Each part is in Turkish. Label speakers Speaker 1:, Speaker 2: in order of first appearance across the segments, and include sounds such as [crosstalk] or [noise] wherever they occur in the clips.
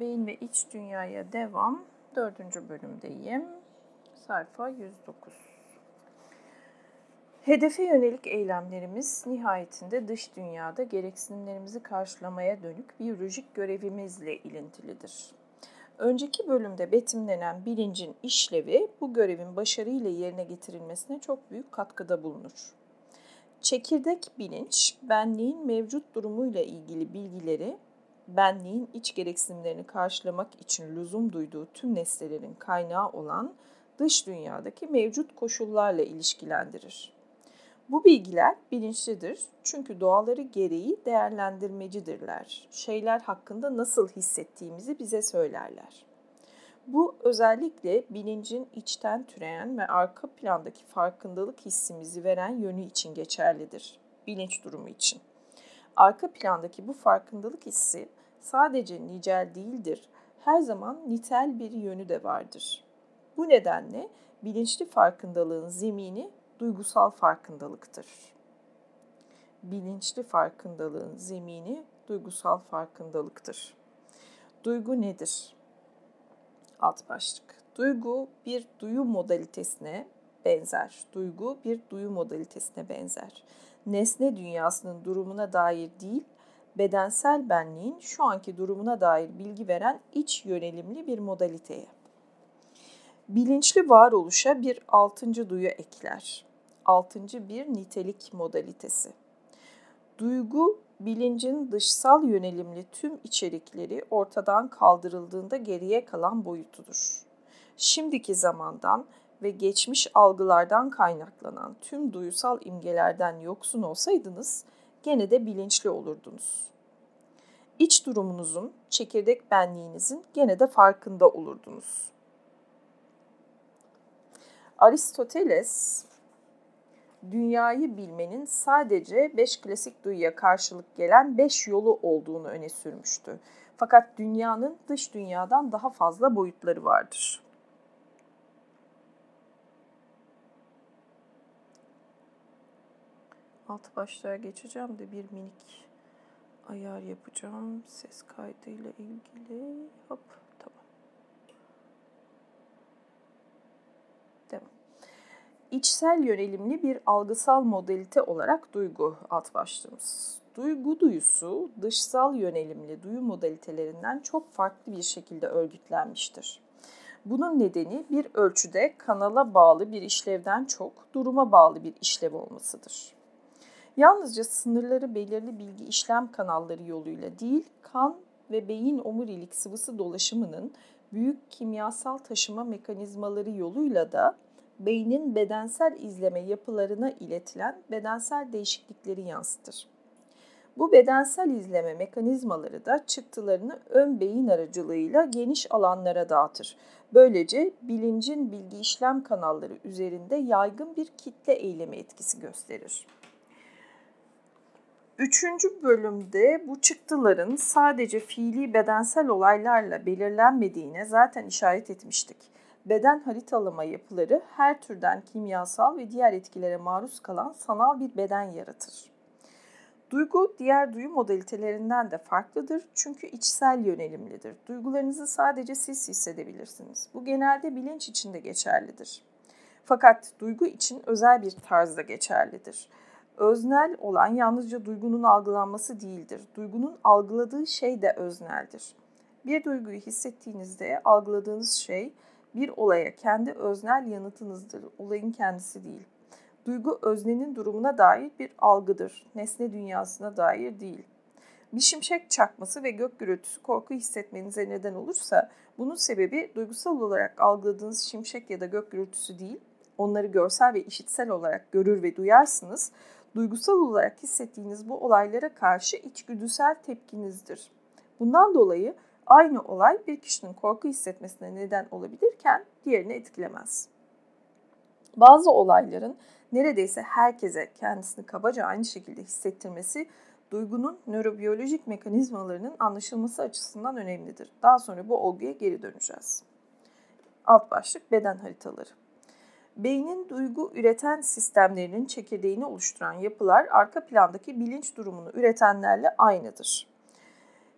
Speaker 1: Beyin ve iç dünyaya devam. Dördüncü bölümdeyim. Sayfa 109. Hedefe yönelik eylemlerimiz nihayetinde dış dünyada gereksinimlerimizi karşılamaya dönük biyolojik görevimizle ilintilidir. Önceki bölümde betimlenen bilincin işlevi bu görevin başarıyla yerine getirilmesine çok büyük katkıda bulunur. Çekirdek bilinç, benliğin mevcut durumuyla ilgili bilgileri benliğin iç gereksinimlerini karşılamak için lüzum duyduğu tüm nesnelerin kaynağı olan dış dünyadaki mevcut koşullarla ilişkilendirir. Bu bilgiler bilinçlidir çünkü doğaları gereği değerlendirmecidirler. Şeyler hakkında nasıl hissettiğimizi bize söylerler. Bu özellikle bilincin içten türeyen ve arka plandaki farkındalık hissimizi veren yönü için geçerlidir. Bilinç durumu için. Arka plandaki bu farkındalık hissi sadece nicel değildir, her zaman nitel bir yönü de vardır. Bu nedenle bilinçli farkındalığın zemini duygusal farkındalıktır. Bilinçli farkındalığın zemini duygusal farkındalıktır. Duygu nedir? Alt başlık. Duygu bir duyu modalitesine benzer. Duygu bir duyu modalitesine benzer. Nesne dünyasının durumuna dair değil, bedensel benliğin şu anki durumuna dair bilgi veren iç yönelimli bir modaliteye. Bilinçli varoluşa bir altıncı duyu ekler. Altıncı bir nitelik modalitesi. Duygu, bilincin dışsal yönelimli tüm içerikleri ortadan kaldırıldığında geriye kalan boyutudur. Şimdiki zamandan ve geçmiş algılardan kaynaklanan tüm duyusal imgelerden yoksun olsaydınız, gene de bilinçli olurdunuz. İç durumunuzun, çekirdek benliğinizin gene de farkında olurdunuz. Aristoteles dünyayı bilmenin sadece beş klasik duyuya karşılık gelen beş yolu olduğunu öne sürmüştü. Fakat dünyanın dış dünyadan daha fazla boyutları vardır. Alt başlığa geçeceğim de bir minik ayar yapacağım. Ses kaydıyla ilgili. Hop tamam. Devam. İçsel yönelimli bir algısal modalite olarak duygu alt başlığımız. Duygu duyusu dışsal yönelimli duyu modalitelerinden çok farklı bir şekilde örgütlenmiştir. Bunun nedeni bir ölçüde kanala bağlı bir işlevden çok duruma bağlı bir işlev olmasıdır. Yalnızca sınırları belirli bilgi işlem kanalları yoluyla değil, kan ve beyin omurilik sıvısı dolaşımının büyük kimyasal taşıma mekanizmaları yoluyla da beynin bedensel izleme yapılarına iletilen bedensel değişiklikleri yansıtır. Bu bedensel izleme mekanizmaları da çıktılarını ön beyin aracılığıyla geniş alanlara dağıtır. Böylece bilincin bilgi işlem kanalları üzerinde yaygın bir kitle eylemi etkisi gösterir. Üçüncü bölümde bu çıktıların sadece fiili bedensel olaylarla belirlenmediğine zaten işaret etmiştik. Beden haritalama yapıları her türden kimyasal ve diğer etkilere maruz kalan sanal bir beden yaratır. Duygu diğer duyu modalitelerinden de farklıdır çünkü içsel yönelimlidir. Duygularınızı sadece siz hissedebilirsiniz. Bu genelde bilinç içinde geçerlidir. Fakat duygu için özel bir tarzda geçerlidir. Öznel olan yalnızca duygunun algılanması değildir. Duygunun algıladığı şey de özneldir. Bir duyguyu hissettiğinizde algıladığınız şey bir olaya kendi öznel yanıtınızdır. Olayın kendisi değil. Duygu öznenin durumuna dair bir algıdır. Nesne dünyasına dair değil. Bir şimşek çakması ve gök gürültüsü korku hissetmenize neden olursa bunun sebebi duygusal olarak algıladığınız şimşek ya da gök gürültüsü değil. Onları görsel ve işitsel olarak görür ve duyarsınız duygusal olarak hissettiğiniz bu olaylara karşı içgüdüsel tepkinizdir. Bundan dolayı aynı olay bir kişinin korku hissetmesine neden olabilirken diğerini etkilemez. Bazı olayların neredeyse herkese kendisini kabaca aynı şekilde hissettirmesi duygunun nörobiyolojik mekanizmalarının anlaşılması açısından önemlidir. Daha sonra bu olguya geri döneceğiz. Alt başlık beden haritaları. Beynin duygu üreten sistemlerinin çekirdeğini oluşturan yapılar arka plandaki bilinç durumunu üretenlerle aynıdır.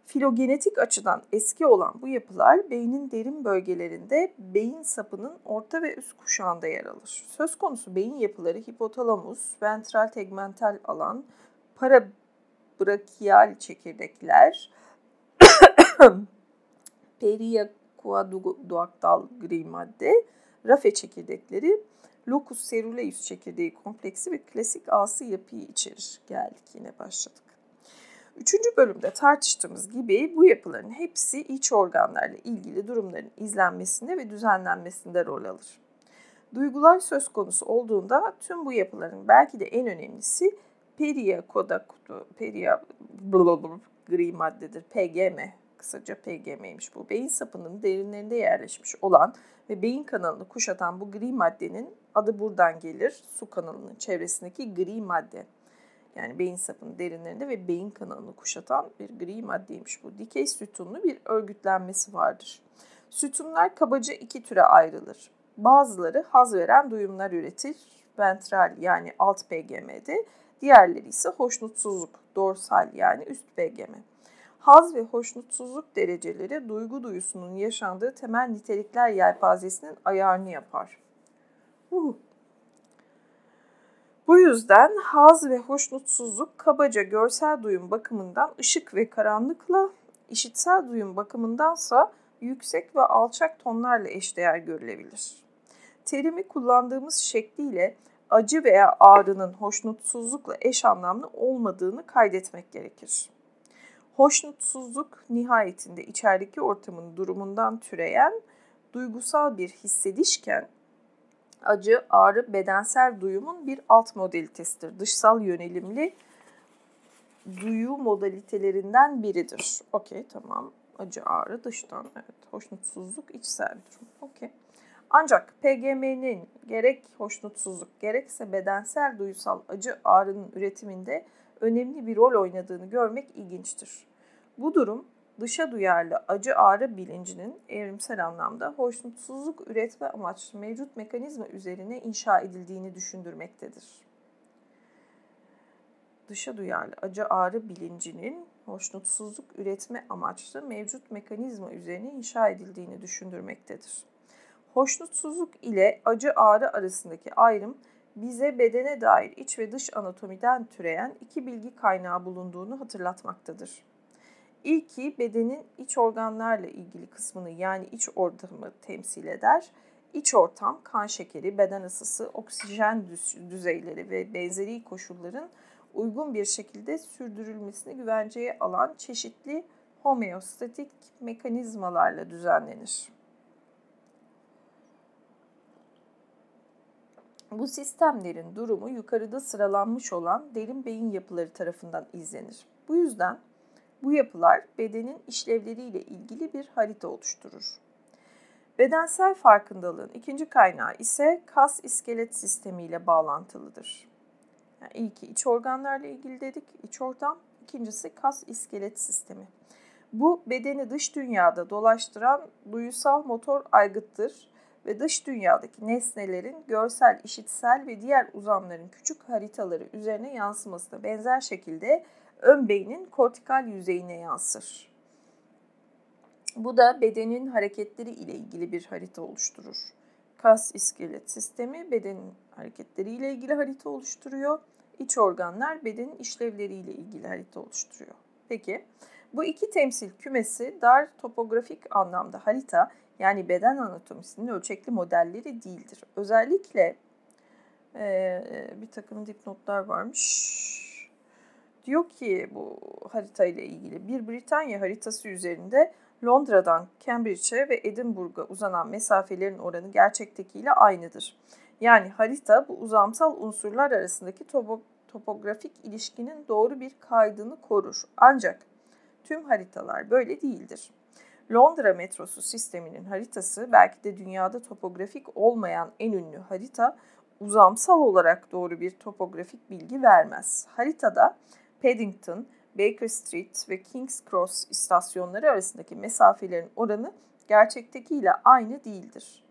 Speaker 1: Filogenetik açıdan eski olan bu yapılar beynin derin bölgelerinde beyin sapının orta ve üst kuşağında yer alır. Söz konusu beyin yapıları hipotalamus, ventral tegmental alan, parabrakial çekirdekler, [coughs] periaqueductal gri madde, rafe çekirdekleri, locus ceruleus çekirdeği kompleksi ve klasik ağsı yapıyı içerir. Geldik yine başladık. Üçüncü bölümde tartıştığımız gibi bu yapıların hepsi iç organlarla ilgili durumların izlenmesinde ve düzenlenmesinde rol alır. Duygular söz konusu olduğunda tüm bu yapıların belki de en önemlisi peria kodakutu, peria gri maddedir, PGM. Kısaca PGM'ymiş bu. Beyin sapının derinlerinde yerleşmiş olan ve beyin kanalını kuşatan bu gri maddenin adı buradan gelir. Su kanalının çevresindeki gri madde. Yani beyin sapının derinlerinde ve beyin kanalını kuşatan bir gri maddeymiş bu. Dikey sütunlu bir örgütlenmesi vardır. Sütunlar kabaca iki türe ayrılır. Bazıları haz veren duyumlar üretir, ventral yani alt PGM'de. Diğerleri ise hoşnutsuzluk, dorsal yani üst PGM. Haz ve hoşnutsuzluk dereceleri duygu duyusunun yaşandığı temel nitelikler yelpazesinin ayarını yapar. Uhu. Bu yüzden haz ve hoşnutsuzluk kabaca görsel duyum bakımından ışık ve karanlıkla, işitsel duyum bakımındansa yüksek ve alçak tonlarla eşdeğer görülebilir. Terimi kullandığımız şekliyle acı veya ağrının hoşnutsuzlukla eş anlamlı olmadığını kaydetmek gerekir. Hoşnutsuzluk nihayetinde içerideki ortamın durumundan türeyen duygusal bir hissedişken acı, ağrı, bedensel duyumun bir alt modalitesidir. Dışsal yönelimli duyu modalitelerinden biridir. Okey tamam. Acı, ağrı dıştan. Evet. Hoşnutsuzluk içsel durum. Okey. Ancak PGM'nin gerek hoşnutsuzluk gerekse bedensel duysal acı ağrının üretiminde önemli bir rol oynadığını görmek ilginçtir. Bu durum dışa duyarlı acı ağrı bilincinin evrimsel anlamda hoşnutsuzluk üretme amaçlı mevcut mekanizma üzerine inşa edildiğini düşündürmektedir. Dışa duyarlı acı ağrı bilincinin hoşnutsuzluk üretme amaçlı mevcut mekanizma üzerine inşa edildiğini düşündürmektedir. Hoşnutsuzluk ile acı ağrı arasındaki ayrım bize bedene dair iç ve dış anatomiden türeyen iki bilgi kaynağı bulunduğunu hatırlatmaktadır. İlki bedenin iç organlarla ilgili kısmını yani iç ortamı temsil eder. İç ortam, kan şekeri, beden ısısı, oksijen düzeyleri ve benzeri koşulların uygun bir şekilde sürdürülmesini güvenceye alan çeşitli homeostatik mekanizmalarla düzenlenir. Bu sistemlerin durumu yukarıda sıralanmış olan derin beyin yapıları tarafından izlenir. Bu yüzden bu yapılar bedenin işlevleriyle ilgili bir harita oluşturur. Bedensel farkındalığın ikinci kaynağı ise kas iskelet sistemiyle bağlantılıdır. Yani ilki iç organlarla ilgili dedik, iç ortam. İkincisi kas iskelet sistemi. Bu bedeni dış dünyada dolaştıran duyusal motor aygıttır ve dış dünyadaki nesnelerin görsel, işitsel ve diğer uzamların küçük haritaları üzerine yansımasına benzer şekilde ön beynin kortikal yüzeyine yansır. Bu da bedenin hareketleri ile ilgili bir harita oluşturur. Kas iskelet sistemi bedenin hareketleri ile ilgili harita oluşturuyor. İç organlar bedenin işlevleri ile ilgili harita oluşturuyor. Peki bu iki temsil kümesi dar topografik anlamda harita yani beden anatomisinin ölçekli modelleri değildir. Özellikle e, bir takım dipnotlar varmış diyor ki bu harita ile ilgili bir Britanya haritası üzerinde Londra'dan Cambridge'e ve Edinburgh'a uzanan mesafelerin oranı gerçektekiyle aynıdır. Yani harita bu uzamsal unsurlar arasındaki topo topografik ilişkinin doğru bir kaydını korur. Ancak tüm haritalar böyle değildir. Londra metrosu sisteminin haritası belki de dünyada topografik olmayan en ünlü harita uzamsal olarak doğru bir topografik bilgi vermez. Haritada Paddington, Baker Street ve King's Cross istasyonları arasındaki mesafelerin oranı gerçektekiyle aynı değildir.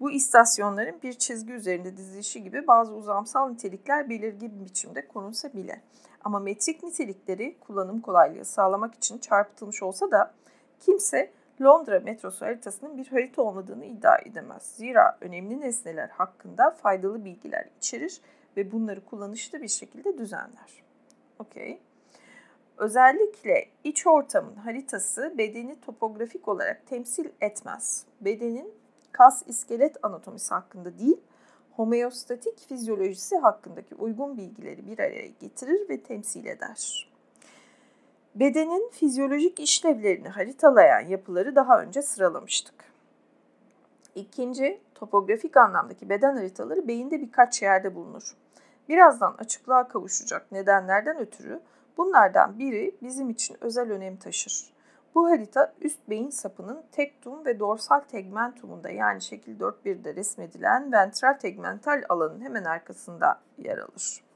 Speaker 1: Bu istasyonların bir çizgi üzerinde dizilişi gibi bazı uzamsal nitelikler belirgin biçimde korunsa bile. Ama metrik nitelikleri kullanım kolaylığı sağlamak için çarpıtılmış olsa da kimse Londra metrosu haritasının bir harita olmadığını iddia edemez. Zira önemli nesneler hakkında faydalı bilgiler içerir ve bunları kullanışlı bir şekilde düzenler. Okey. Özellikle iç ortamın haritası bedeni topografik olarak temsil etmez. Bedenin kas iskelet anatomisi hakkında değil, homeostatik fizyolojisi hakkındaki uygun bilgileri bir araya getirir ve temsil eder. Bedenin fizyolojik işlevlerini haritalayan yapıları daha önce sıralamıştık. İkinci, topografik anlamdaki beden haritaları beyinde birkaç yerde bulunur. Birazdan açıklığa kavuşacak nedenlerden ötürü bunlardan biri bizim için özel önem taşır. Bu harita üst beyin sapının tektum ve dorsal tegmentumunda yani şekil 4.1'de resmedilen ventral tegmental alanın hemen arkasında yer alır.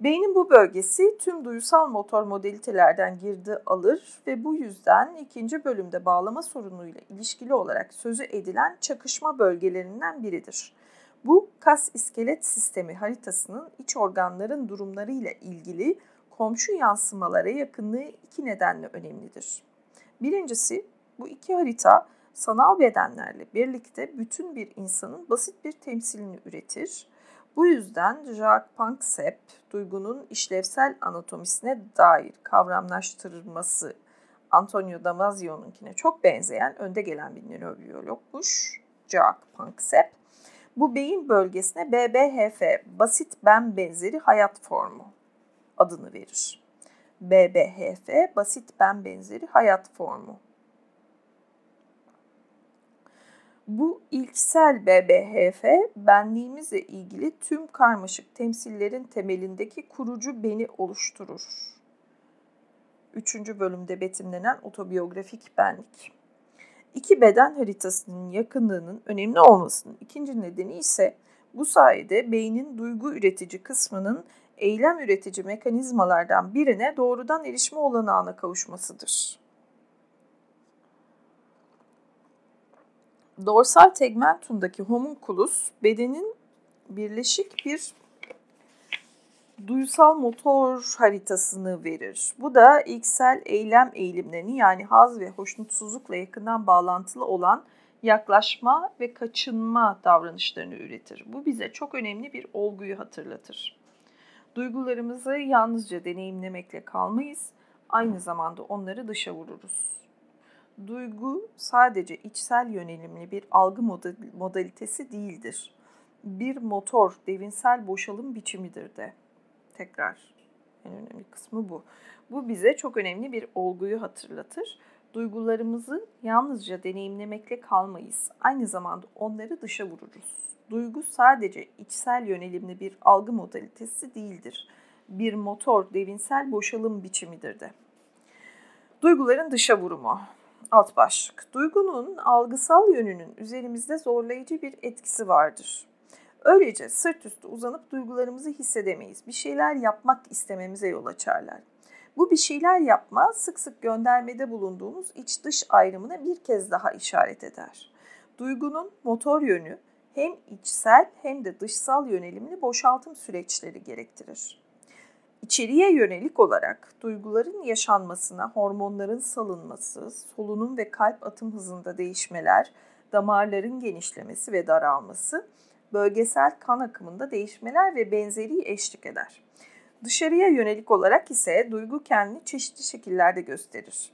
Speaker 1: Beynin bu bölgesi tüm duyusal motor modalitelerden girdi alır ve bu yüzden ikinci bölümde bağlama sorunuyla ilişkili olarak sözü edilen çakışma bölgelerinden biridir. Bu kas iskelet sistemi haritasının iç organların durumlarıyla ilgili komşu yansımalara yakınlığı iki nedenle önemlidir. Birincisi bu iki harita sanal bedenlerle birlikte bütün bir insanın basit bir temsilini üretir. Bu yüzden Jacques Panksepp duygunun işlevsel anatomisine dair kavramlaştırılması Antonio Damasio'nunkine çok benzeyen önde gelen bir nörobiyologmuş Jacques Panksepp. Bu beyin bölgesine BBHF, basit ben benzeri hayat formu adını verir. BBHF, basit ben benzeri hayat formu. Bu ilksel BBHF benliğimizle ilgili tüm karmaşık temsillerin temelindeki kurucu beni oluşturur. Üçüncü bölümde betimlenen otobiyografik benlik. İki beden haritasının yakınlığının önemli olmasının ikinci nedeni ise bu sayede beynin duygu üretici kısmının eylem üretici mekanizmalardan birine doğrudan erişme olanağına kavuşmasıdır. Dorsal tegmentumdaki homunculus bedenin birleşik bir duysal motor haritasını verir. Bu da ilksel eylem eğilimlerini yani haz ve hoşnutsuzlukla yakından bağlantılı olan yaklaşma ve kaçınma davranışlarını üretir. Bu bize çok önemli bir olguyu hatırlatır. Duygularımızı yalnızca deneyimlemekle kalmayız, aynı zamanda onları dışa vururuz. Duygu sadece içsel yönelimli bir algı modalitesi değildir. Bir motor, devinsel boşalım biçimidir de. Tekrar en önemli kısmı bu. Bu bize çok önemli bir olguyu hatırlatır. Duygularımızı yalnızca deneyimlemekle kalmayız. Aynı zamanda onları dışa vururuz. Duygu sadece içsel yönelimli bir algı modalitesi değildir. Bir motor, devinsel boşalım biçimidir de. Duyguların dışa vurumu. Alt başlık. Duygunun algısal yönünün üzerimizde zorlayıcı bir etkisi vardır. Öylece sırt üstü uzanıp duygularımızı hissedemeyiz. Bir şeyler yapmak istememize yol açarlar. Bu bir şeyler yapma sık sık göndermede bulunduğumuz iç dış ayrımına bir kez daha işaret eder. Duygunun motor yönü hem içsel hem de dışsal yönelimli boşaltım süreçleri gerektirir. İçeriye yönelik olarak duyguların yaşanmasına hormonların salınması, solunum ve kalp atım hızında değişmeler, damarların genişlemesi ve daralması, bölgesel kan akımında değişmeler ve benzeri eşlik eder. Dışarıya yönelik olarak ise duygu kendini çeşitli şekillerde gösterir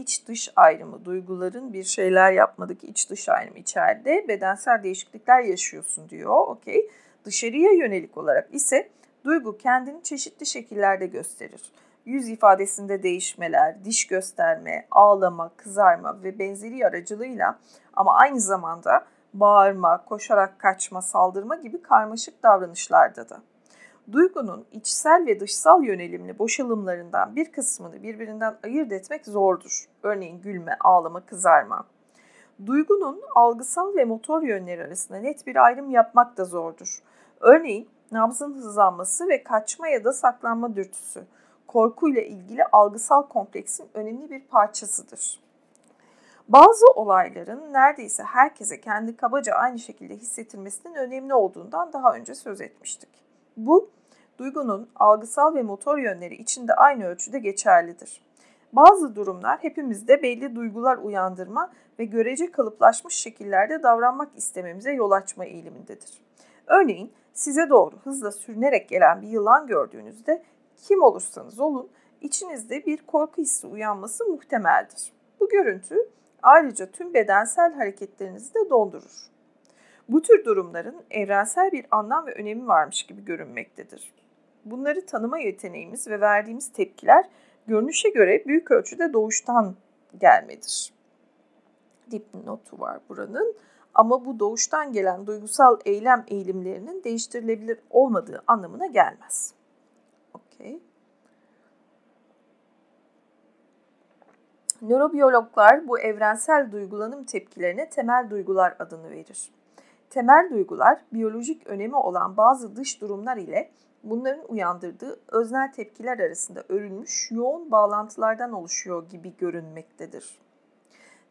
Speaker 1: iç dış ayrımı, duyguların bir şeyler yapmadaki iç dış ayrımı içeride bedensel değişiklikler yaşıyorsun diyor. Okey. Dışarıya yönelik olarak ise duygu kendini çeşitli şekillerde gösterir. Yüz ifadesinde değişmeler, diş gösterme, ağlama, kızarma ve benzeri aracılığıyla ama aynı zamanda bağırma, koşarak kaçma, saldırma gibi karmaşık davranışlarda da. Duygunun içsel ve dışsal yönelimli boşalımlarından bir kısmını birbirinden ayırt etmek zordur. Örneğin gülme, ağlama, kızarma. Duygunun algısal ve motor yönleri arasında net bir ayrım yapmak da zordur. Örneğin nabzın hızlanması ve kaçma ya da saklanma dürtüsü korkuyla ilgili algısal kompleksin önemli bir parçasıdır. Bazı olayların neredeyse herkese kendi kabaca aynı şekilde hissettirmesinin önemli olduğundan daha önce söz etmiştik. Bu duygunun algısal ve motor yönleri içinde aynı ölçüde geçerlidir. Bazı durumlar hepimizde belli duygular uyandırma ve görece kalıplaşmış şekillerde davranmak istememize yol açma eğilimindedir. Örneğin size doğru hızla sürünerek gelen bir yılan gördüğünüzde kim olursanız olun içinizde bir korku hissi uyanması muhtemeldir. Bu görüntü ayrıca tüm bedensel hareketlerinizi de dondurur. Bu tür durumların evrensel bir anlam ve önemi varmış gibi görünmektedir. Bunları tanıma yeteneğimiz ve verdiğimiz tepkiler görünüşe göre büyük ölçüde doğuştan gelmedir. Dipnotu var buranın ama bu doğuştan gelen duygusal eylem eğilimlerinin değiştirilebilir olmadığı anlamına gelmez. Okey. Nörobiyologlar bu evrensel duygulanım tepkilerine temel duygular adını verir. Temel duygular biyolojik önemi olan bazı dış durumlar ile bunların uyandırdığı öznel tepkiler arasında örülmüş yoğun bağlantılardan oluşuyor gibi görünmektedir.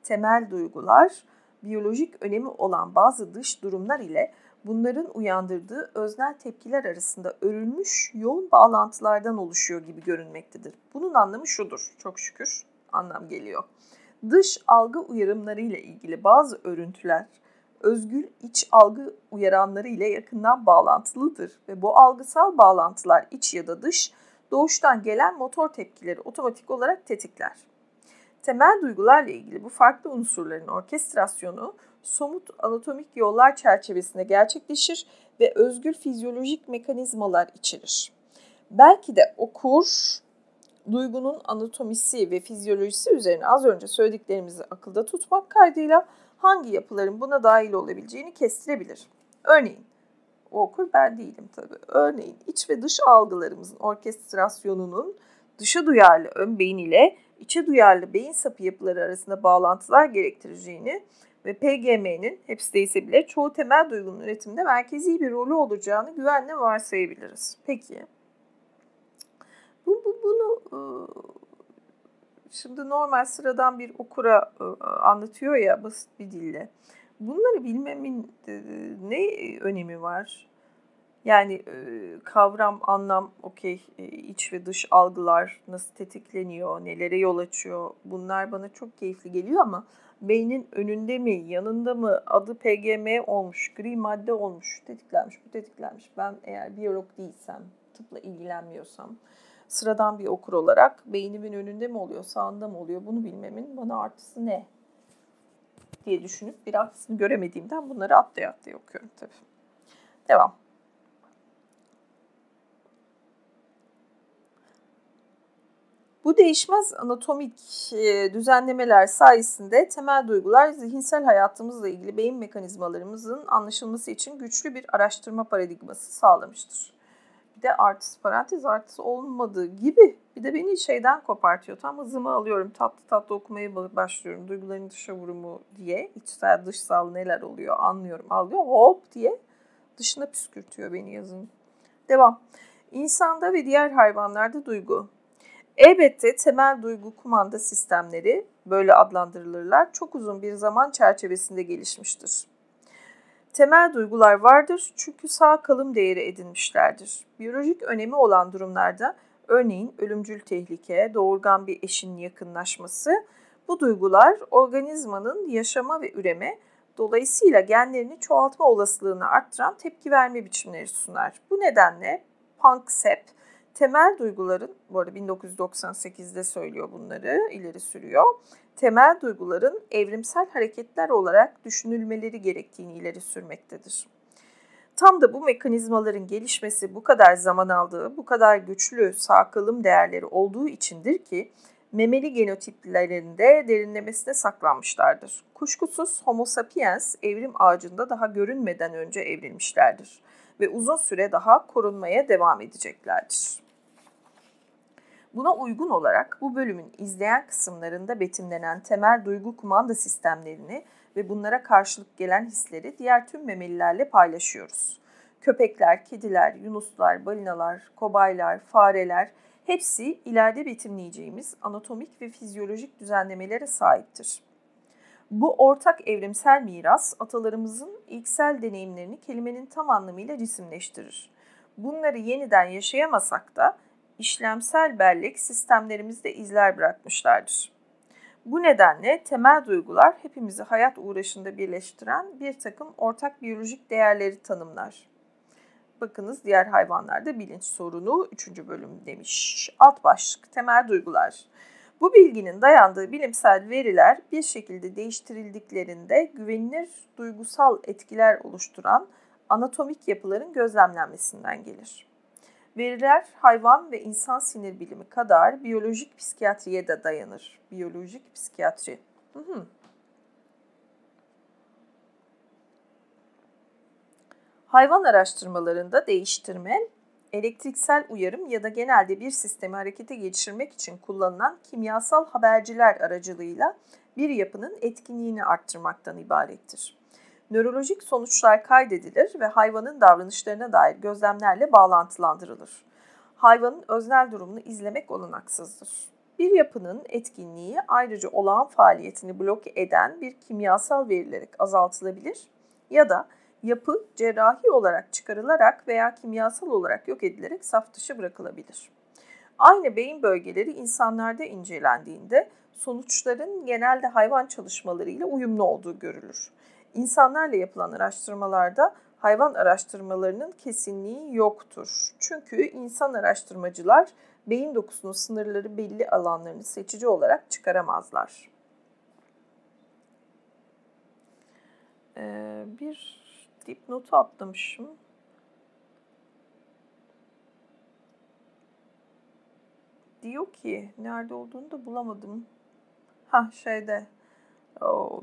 Speaker 1: Temel duygular biyolojik önemi olan bazı dış durumlar ile bunların uyandırdığı öznel tepkiler arasında örülmüş yoğun bağlantılardan oluşuyor gibi görünmektedir. Bunun anlamı şudur, çok şükür anlam geliyor. Dış algı uyarımları ile ilgili bazı örüntüler özgül iç algı uyaranları ile yakından bağlantılıdır ve bu algısal bağlantılar iç ya da dış doğuştan gelen motor tepkileri otomatik olarak tetikler. Temel duygularla ilgili bu farklı unsurların orkestrasyonu somut anatomik yollar çerçevesinde gerçekleşir ve özgül fizyolojik mekanizmalar içerir. Belki de okur duygunun anatomisi ve fizyolojisi üzerine az önce söylediklerimizi akılda tutmak kaydıyla hangi yapıların buna dahil olabileceğini kestirebilir. Örneğin, o okur ben değilim tabii. Örneğin iç ve dış algılarımızın orkestrasyonunun dışa duyarlı ön beyin ile içe duyarlı beyin sapı yapıları arasında bağlantılar gerektireceğini ve PGM'nin hepsi değilse bile çoğu temel duygunun üretiminde merkezi bir rolü olacağını güvenle varsayabiliriz. Peki bu, bu bunu şimdi normal sıradan bir okura anlatıyor ya basit bir dille. Bunları bilmemin ne önemi var? Yani kavram, anlam, okey, iç ve dış algılar nasıl tetikleniyor, nelere yol açıyor bunlar bana çok keyifli geliyor ama beynin önünde mi, yanında mı, adı PGM olmuş, gri madde olmuş, tetiklenmiş, bu tetiklenmiş. Ben eğer biyolog değilsem, tıpla ilgilenmiyorsam, sıradan bir okur olarak beynimin önünde mi oluyor, sağında mı oluyor bunu bilmemin bana artısı ne diye düşünüp bir artısını göremediğimden bunları atlaya atlaya okuyorum tabii. Devam. Bu değişmez anatomik e, düzenlemeler sayesinde temel duygular zihinsel hayatımızla ilgili beyin mekanizmalarımızın anlaşılması için güçlü bir araştırma paradigması sağlamıştır bir de artısı parantez artısı olmadığı gibi bir de beni şeyden kopartıyor. Tam hızımı alıyorum tatlı tatlı okumaya başlıyorum. Duyguların dışa vurumu diye içsel dışsal neler oluyor anlıyorum alıyor hop diye dışına püskürtüyor beni yazın. Devam. İnsanda ve diğer hayvanlarda duygu. Elbette temel duygu kumanda sistemleri böyle adlandırılırlar. Çok uzun bir zaman çerçevesinde gelişmiştir temel duygular vardır çünkü sağ kalım değeri edinmişlerdir. Biyolojik önemi olan durumlarda örneğin ölümcül tehlike, doğurgan bir eşin yakınlaşması bu duygular organizmanın yaşama ve üreme dolayısıyla genlerini çoğaltma olasılığını arttıran tepki verme biçimleri sunar. Bu nedenle Panksepp temel duyguların, bu arada 1998'de söylüyor bunları, ileri sürüyor temel duyguların evrimsel hareketler olarak düşünülmeleri gerektiğini ileri sürmektedir. Tam da bu mekanizmaların gelişmesi bu kadar zaman aldığı, bu kadar güçlü sağ kılım değerleri olduğu içindir ki memeli genotiplerinde derinlemesine saklanmışlardır. Kuşkusuz Homo sapiens evrim ağacında daha görünmeden önce evrilmişlerdir ve uzun süre daha korunmaya devam edeceklerdir. Buna uygun olarak bu bölümün izleyen kısımlarında betimlenen temel duygu kumanda sistemlerini ve bunlara karşılık gelen hisleri diğer tüm memelilerle paylaşıyoruz. Köpekler, kediler, yunuslar, balinalar, kobaylar, fareler hepsi ileride betimleyeceğimiz anatomik ve fizyolojik düzenlemelere sahiptir. Bu ortak evrimsel miras atalarımızın ilksel deneyimlerini kelimenin tam anlamıyla cisimleştirir. Bunları yeniden yaşayamasak da işlemsel bellek sistemlerimizde izler bırakmışlardır. Bu nedenle temel duygular hepimizi hayat uğraşında birleştiren bir takım ortak biyolojik değerleri tanımlar. Bakınız diğer hayvanlarda bilinç sorunu 3. bölüm demiş. Alt başlık temel duygular. Bu bilginin dayandığı bilimsel veriler bir şekilde değiştirildiklerinde güvenilir duygusal etkiler oluşturan anatomik yapıların gözlemlenmesinden gelir. Veriler hayvan ve insan sinir bilimi kadar biyolojik psikiyatriye de dayanır. Biyolojik psikiyatri. Hı hı. Hayvan araştırmalarında değiştirme, elektriksel uyarım ya da genelde bir sistemi harekete geçirmek için kullanılan kimyasal haberciler aracılığıyla bir yapının etkinliğini arttırmaktan ibarettir. Nörolojik sonuçlar kaydedilir ve hayvanın davranışlarına dair gözlemlerle bağlantılandırılır. Hayvanın öznel durumunu izlemek olanaksızdır. Bir yapının etkinliği ayrıca olağan faaliyetini bloke eden bir kimyasal verilerek azaltılabilir ya da yapı cerrahi olarak çıkarılarak veya kimyasal olarak yok edilerek saf dışı bırakılabilir. Aynı beyin bölgeleri insanlarda incelendiğinde sonuçların genelde hayvan çalışmalarıyla uyumlu olduğu görülür. İnsanlarla yapılan araştırmalarda hayvan araştırmalarının kesinliği yoktur. Çünkü insan araştırmacılar beyin dokusunun sınırları belli alanlarını seçici olarak çıkaramazlar. Ee, bir dipnotu atlamışım. Diyor ki nerede olduğunu da bulamadım. Ha şeyde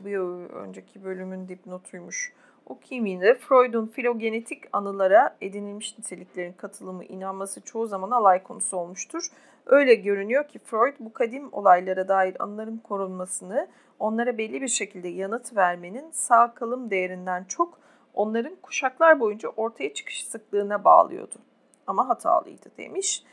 Speaker 1: bir önceki bölümün dipnotuymuş. O kimliğinde Freud'un filogenetik anılara edinilmiş niteliklerin katılımı, inanması çoğu zaman alay konusu olmuştur. Öyle görünüyor ki Freud bu kadim olaylara dair anıların korunmasını, onlara belli bir şekilde yanıt vermenin sağ kalım değerinden çok onların kuşaklar boyunca ortaya çıkış sıklığına bağlıyordu. Ama hatalıydı demiş.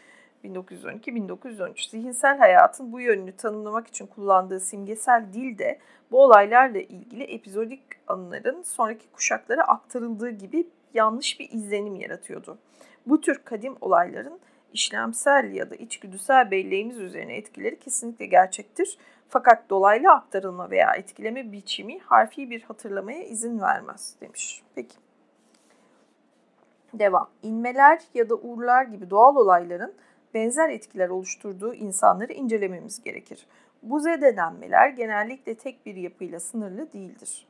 Speaker 1: 1912-1913 zihinsel hayatın bu yönünü tanımlamak için kullandığı simgesel dil de bu olaylarla ilgili epizodik anıların sonraki kuşaklara aktarıldığı gibi yanlış bir izlenim yaratıyordu. Bu tür kadim olayların işlemsel ya da içgüdüsel belleğimiz üzerine etkileri kesinlikle gerçektir. Fakat dolaylı aktarılma veya etkileme biçimi harfi bir hatırlamaya izin vermez demiş. Peki. Devam. İnmeler ya da uğurlar gibi doğal olayların benzer etkiler oluşturduğu insanları incelememiz gerekir. Bu zedelenmeler genellikle tek bir yapıyla sınırlı değildir.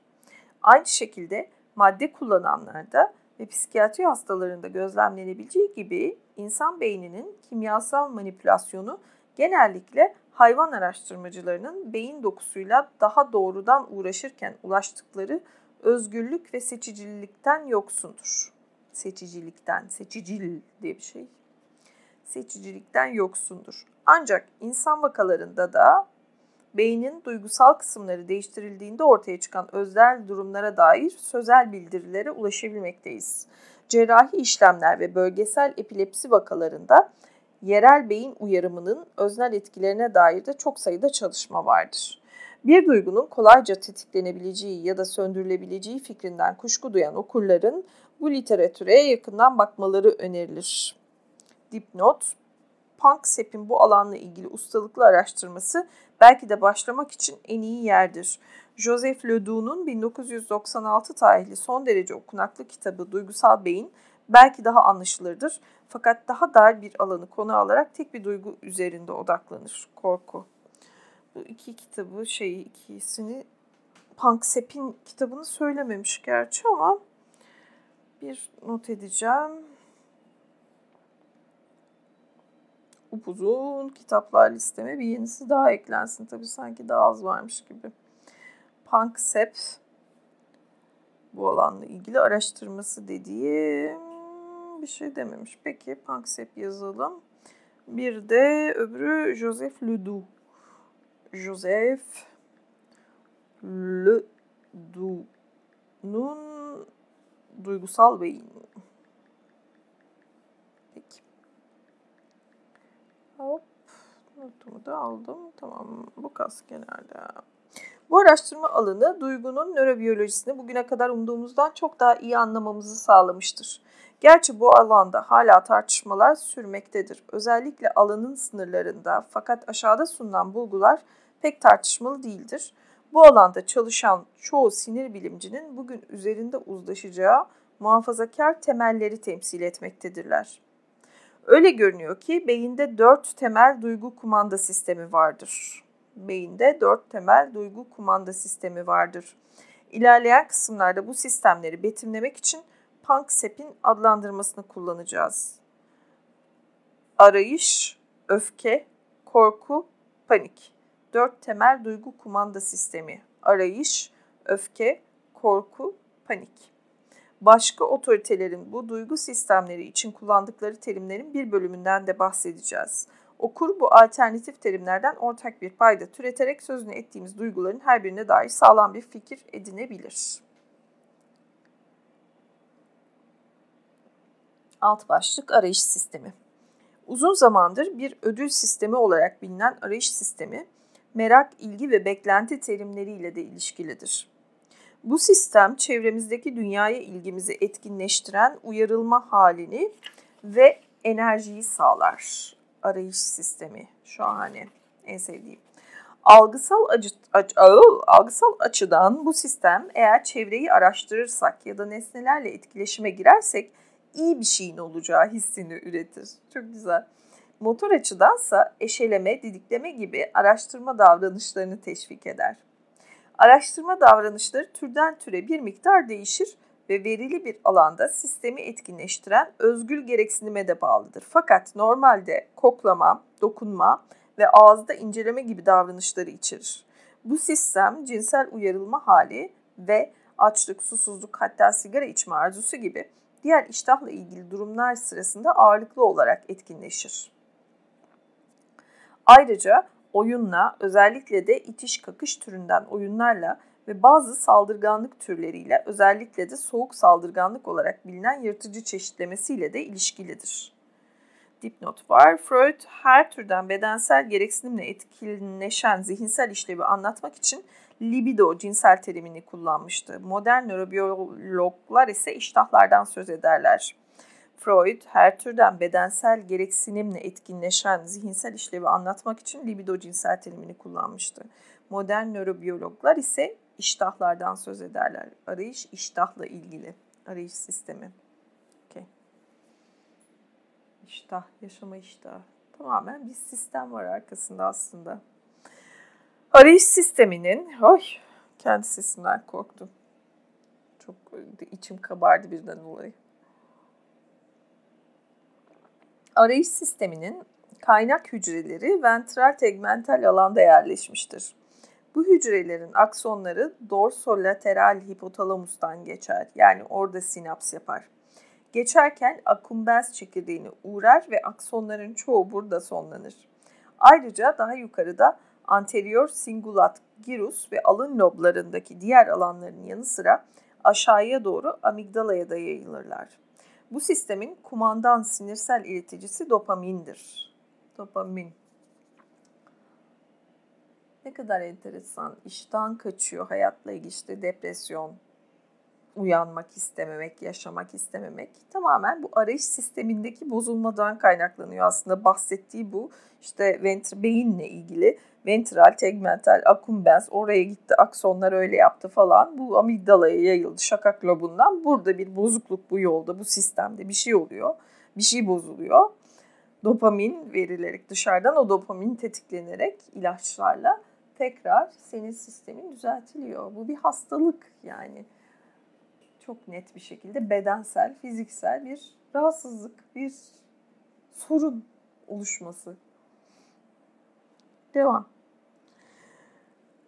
Speaker 1: Aynı şekilde madde kullananlarda ve psikiyatri hastalarında gözlemlenebileceği gibi insan beyninin kimyasal manipülasyonu genellikle hayvan araştırmacılarının beyin dokusuyla daha doğrudan uğraşırken ulaştıkları özgürlük ve seçicilikten yoksundur. Seçicilikten, seçicil diye bir şey. Seçicilikten yoksundur. Ancak insan vakalarında da beynin duygusal kısımları değiştirildiğinde ortaya çıkan özel durumlara dair sözel bildirilere ulaşabilmekteyiz. Cerrahi işlemler ve bölgesel epilepsi vakalarında yerel beyin uyarımının öznel etkilerine dair de çok sayıda çalışma vardır. Bir duygunun kolayca tetiklenebileceği ya da söndürülebileceği fikrinden kuşku duyan okurların bu literatüre yakından bakmaları önerilir. Dipnot, Panksepp'in bu alanla ilgili ustalıklı araştırması belki de başlamak için en iyi yerdir. Joseph Ledoux'un 1996 tarihli son derece okunaklı kitabı Duygusal Beyin belki daha anlaşılırdır. Fakat daha dar bir alanı konu alarak tek bir duygu üzerinde odaklanır. Korku. Bu iki kitabı şey ikisini Panksepp'in kitabını söylememiş gerçi ama bir not edeceğim. Upuzun kitaplar listeme bir yenisi daha eklensin. Tabii sanki daha az varmış gibi. Panksepp bu alanla ilgili araştırması dediğim bir şey dememiş. Peki Panksepp yazalım. Bir de öbürü Joseph Ledoux. Joseph Ledoux'un duygusal beyin Hop. Notumu da aldım. Tamam. Bu kas genelde. Bu araştırma alanı duygunun nörobiyolojisini bugüne kadar umduğumuzdan çok daha iyi anlamamızı sağlamıştır. Gerçi bu alanda hala tartışmalar sürmektedir. Özellikle alanın sınırlarında fakat aşağıda sunulan bulgular pek tartışmalı değildir. Bu alanda çalışan çoğu sinir bilimcinin bugün üzerinde uzlaşacağı muhafazakar temelleri temsil etmektedirler. Öyle görünüyor ki beyinde dört temel duygu kumanda sistemi vardır. Beyinde dört temel duygu kumanda sistemi vardır. İlerleyen kısımlarda bu sistemleri betimlemek için Panksepp'in adlandırmasını kullanacağız. Arayış, öfke, korku, panik. Dört temel duygu kumanda sistemi. Arayış, öfke, korku, panik. Başka otoritelerin bu duygu sistemleri için kullandıkları terimlerin bir bölümünden de bahsedeceğiz. Okur bu alternatif terimlerden ortak bir payda türeterek sözünü ettiğimiz duyguların her birine dair sağlam bir fikir edinebilir. Alt başlık arayış sistemi. Uzun zamandır bir ödül sistemi olarak bilinen arayış sistemi, merak, ilgi ve beklenti terimleriyle de ilişkilidir. Bu sistem çevremizdeki dünyaya ilgimizi etkinleştiren uyarılma halini ve enerjiyi sağlar. Arayış sistemi şahane en sevdiğim. Algısal, acı, acı, algısal açıdan bu sistem eğer çevreyi araştırırsak ya da nesnelerle etkileşime girersek iyi bir şeyin olacağı hissini üretir. Çok güzel. Motor açıdansa eşeleme, didikleme gibi araştırma davranışlarını teşvik eder. Araştırma davranışları türden türe bir miktar değişir ve verili bir alanda sistemi etkinleştiren özgül gereksinime de bağlıdır. Fakat normalde koklama, dokunma ve ağızda inceleme gibi davranışları içerir. Bu sistem cinsel uyarılma hali ve açlık, susuzluk hatta sigara içme arzusu gibi diğer iştahla ilgili durumlar sırasında ağırlıklı olarak etkinleşir. Ayrıca oyunla özellikle de itiş kakış türünden oyunlarla ve bazı saldırganlık türleriyle özellikle de soğuk saldırganlık olarak bilinen yırtıcı çeşitlemesiyle de ilişkilidir. Dipnot var. Freud her türden bedensel gereksinimle etkileşen zihinsel işlevi anlatmak için libido cinsel terimini kullanmıştı. Modern nörobiyologlar ise iştahlardan söz ederler. Freud her türden bedensel gereksinimle etkinleşen zihinsel işlevi anlatmak için libido cinsel terimini kullanmıştı. Modern nörobiyologlar ise iştahlardan söz ederler. Arayış iştahla ilgili. Arayış sistemi. Okay. İştah, yaşama iştahı. Tamamen bir sistem var arkasında aslında. Arayış sisteminin, oy kendi sesimden korktum. Çok içim kabardı birden dolayı. Arayış sisteminin kaynak hücreleri ventral tegmental alanda yerleşmiştir. Bu hücrelerin aksonları dorsolateral hipotalamustan geçer. Yani orada sinaps yapar. Geçerken akumbens çekirdeğine uğrar ve aksonların çoğu burada sonlanır. Ayrıca daha yukarıda anterior singulat gyrus ve alın loblarındaki diğer alanların yanı sıra aşağıya doğru amigdalaya da yayılırlar. Bu sistemin kumandan sinirsel ileticisi dopamindir. Dopamin. Ne kadar enteresan. İşten kaçıyor hayatla ilgili işte depresyon, uyanmak istememek, yaşamak istememek tamamen bu arayış sistemindeki bozulmadan kaynaklanıyor. Aslında bahsettiği bu işte ventr beyinle ilgili ventral, tegmental, akumbens oraya gitti, aksonlar öyle yaptı falan. Bu amigdalaya yayıldı şakak lobundan. Burada bir bozukluk bu yolda, bu sistemde bir şey oluyor. Bir şey bozuluyor. Dopamin verilerek dışarıdan o dopamin tetiklenerek ilaçlarla tekrar senin sistemin düzeltiliyor. Bu bir hastalık yani. Çok net bir şekilde bedensel, fiziksel bir rahatsızlık, bir sorun oluşması. Devam.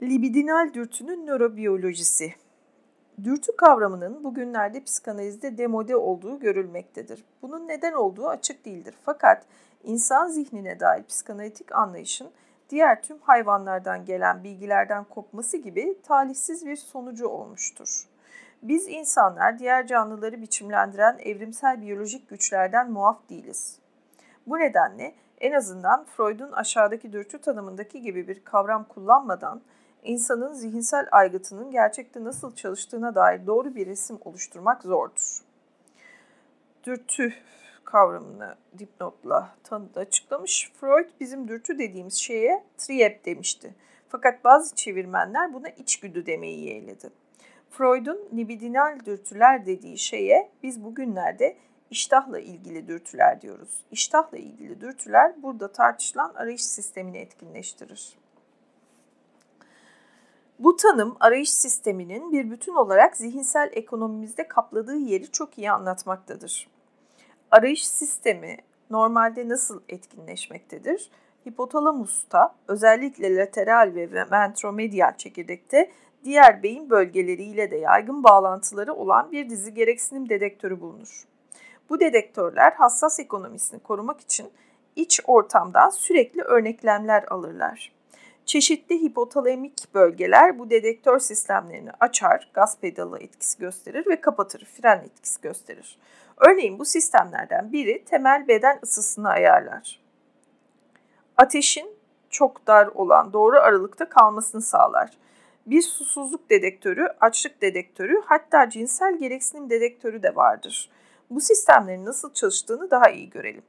Speaker 1: Libidinal dürtünün nörobiyolojisi. Dürtü kavramının bugünlerde psikanalizde demode olduğu görülmektedir. Bunun neden olduğu açık değildir. Fakat insan zihnine dair psikanalitik anlayışın diğer tüm hayvanlardan gelen bilgilerden kopması gibi talihsiz bir sonucu olmuştur. Biz insanlar diğer canlıları biçimlendiren evrimsel biyolojik güçlerden muaf değiliz. Bu nedenle en azından Freud'un aşağıdaki dürtü tanımındaki gibi bir kavram kullanmadan insanın zihinsel aygıtının gerçekte nasıl çalıştığına dair doğru bir resim oluşturmak zordur. dürtü kavramını dipnotla tanıdı açıklamış. Freud bizim dürtü dediğimiz şeye triyep demişti. Fakat bazı çevirmenler buna içgüdü demeyi yeğledi. Freud'un libidinal dürtüler dediği şeye biz bugünlerde iştahla ilgili dürtüler diyoruz. İştahla ilgili dürtüler burada tartışılan arayış sistemini etkinleştirir. Bu tanım arayış sisteminin bir bütün olarak zihinsel ekonomimizde kapladığı yeri çok iyi anlatmaktadır. Arayış sistemi normalde nasıl etkinleşmektedir? Hipotalamusta özellikle lateral ve ventromedial çekirdekte diğer beyin bölgeleriyle de yaygın bağlantıları olan bir dizi gereksinim dedektörü bulunur. Bu dedektörler hassas ekonomisini korumak için iç ortamdan sürekli örneklemler alırlar. Çeşitli hipotalamik bölgeler bu dedektör sistemlerini açar, gaz pedalı etkisi gösterir ve kapatır, fren etkisi gösterir. Örneğin bu sistemlerden biri temel beden ısısını ayarlar. Ateşin çok dar olan doğru aralıkta kalmasını sağlar. Bir susuzluk dedektörü, açlık dedektörü hatta cinsel gereksinim dedektörü de vardır. Bu sistemlerin nasıl çalıştığını daha iyi görelim.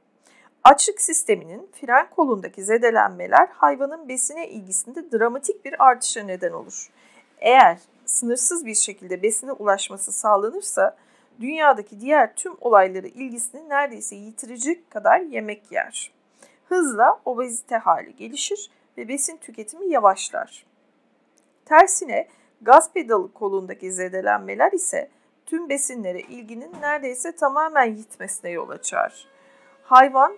Speaker 1: Açlık sisteminin fren kolundaki zedelenmeler hayvanın besine ilgisinde dramatik bir artışa neden olur. Eğer sınırsız bir şekilde besine ulaşması sağlanırsa dünyadaki diğer tüm olaylara ilgisini neredeyse yitirecek kadar yemek yer. Hızla obezite hali gelişir ve besin tüketimi yavaşlar. Tersine gaz pedalı kolundaki zedelenmeler ise tüm besinlere ilginin neredeyse tamamen yitmesine yol açar. Hayvan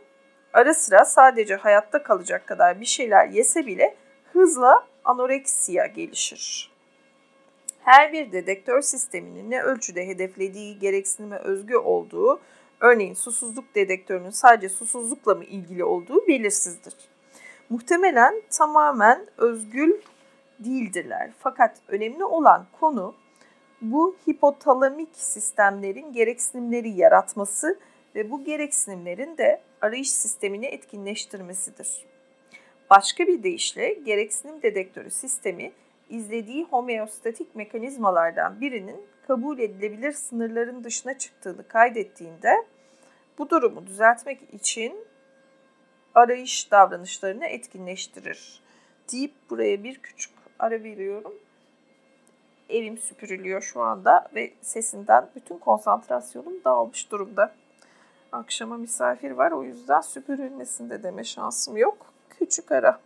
Speaker 1: ara sıra sadece hayatta kalacak kadar bir şeyler yese bile hızla anoreksiya gelişir. Her bir dedektör sisteminin ne ölçüde hedeflediği gereksinime özgü olduğu, örneğin susuzluk dedektörünün sadece susuzlukla mı ilgili olduğu belirsizdir. Muhtemelen tamamen özgül değildirler. Fakat önemli olan konu bu hipotalamik sistemlerin gereksinimleri yaratması ve bu gereksinimlerin de arayış sistemini etkinleştirmesidir. Başka bir deyişle gereksinim dedektörü sistemi izlediği homeostatik mekanizmalardan birinin kabul edilebilir sınırların dışına çıktığını kaydettiğinde bu durumu düzeltmek için arayış davranışlarını etkinleştirir deyip buraya bir küçük ara veriyorum. Evim süpürülüyor şu anda ve sesinden bütün konsantrasyonum dağılmış durumda. Akşama misafir var o yüzden süpürülmesinde deme şansım yok. Küçük ara.